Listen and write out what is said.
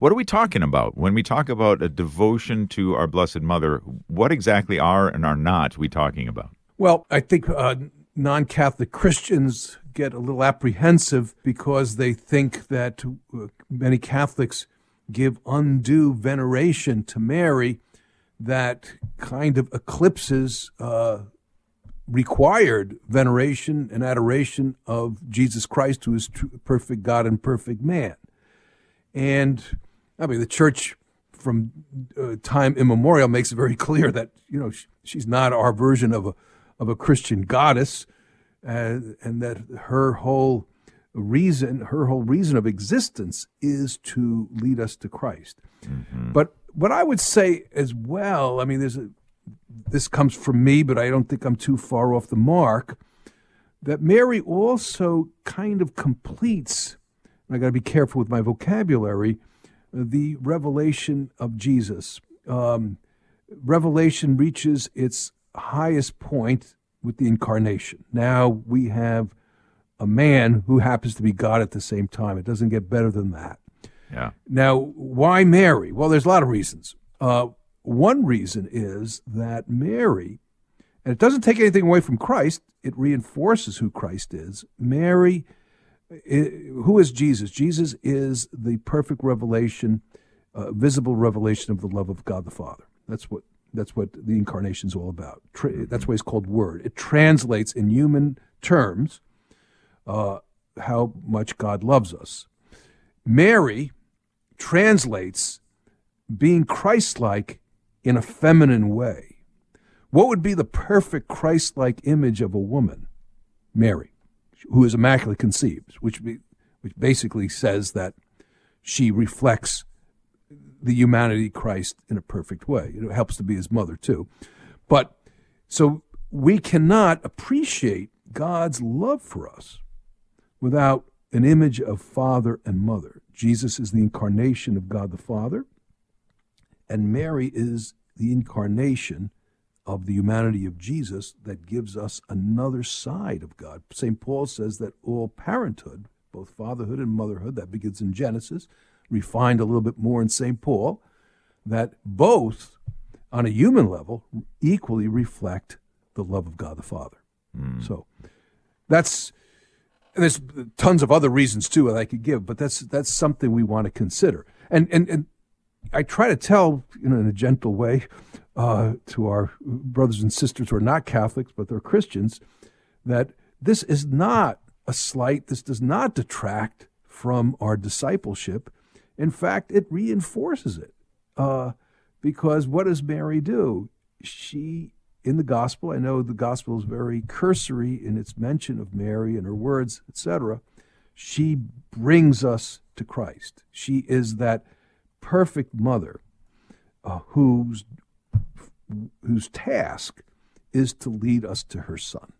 What are we talking about when we talk about a devotion to our Blessed Mother? What exactly are and are not we talking about? Well, I think uh, non Catholic Christians get a little apprehensive because they think that uh, many Catholics give undue veneration to Mary that kind of eclipses uh, required veneration and adoration of Jesus Christ, who is true, perfect God and perfect man. And I mean, the church from uh, time immemorial makes it very clear that you know she's not our version of a of a Christian goddess, uh, and that her whole reason, her whole reason of existence, is to lead us to Christ. Mm-hmm. But what I would say as well, I mean, there's a, this comes from me, but I don't think I'm too far off the mark. That Mary also kind of completes, and I got to be careful with my vocabulary the revelation of Jesus. Um, revelation reaches its highest point with the incarnation. Now we have a man who happens to be God at the same time. It doesn't get better than that. Yeah. Now, why Mary? Well, there's a lot of reasons. Uh, one reason is that Mary, and it doesn't take anything away from Christ, it reinforces who Christ is. Mary who is Jesus? Jesus is the perfect revelation, uh, visible revelation of the love of God the Father. That's what that's what the incarnation is all about. Tra- that's why it's called Word. It translates in human terms uh, how much God loves us. Mary translates being Christ-like in a feminine way. What would be the perfect Christ-like image of a woman? Mary who is immaculately conceived, which be, which basically says that she reflects the humanity Christ in a perfect way. It helps to be his mother too. But so we cannot appreciate God's love for us without an image of father and mother. Jesus is the incarnation of God the Father, and Mary is the incarnation of the humanity of Jesus that gives us another side of God. St. Paul says that all parenthood, both fatherhood and motherhood, that begins in Genesis, refined a little bit more in St. Paul, that both, on a human level, equally reflect the love of God the Father. Mm. So that's And there's tons of other reasons too that I could give, but that's that's something we want to consider. And and and I try to tell, you know, in a gentle way, uh, to our brothers and sisters who are not Catholics, but they're Christians, that this is not a slight, this does not detract from our discipleship. In fact, it reinforces it. Uh, because what does Mary do? She, in the gospel, I know the gospel is very cursory in its mention of Mary and her words, etc. She brings us to Christ. She is that perfect mother uh, whose whose task is to lead us to her son.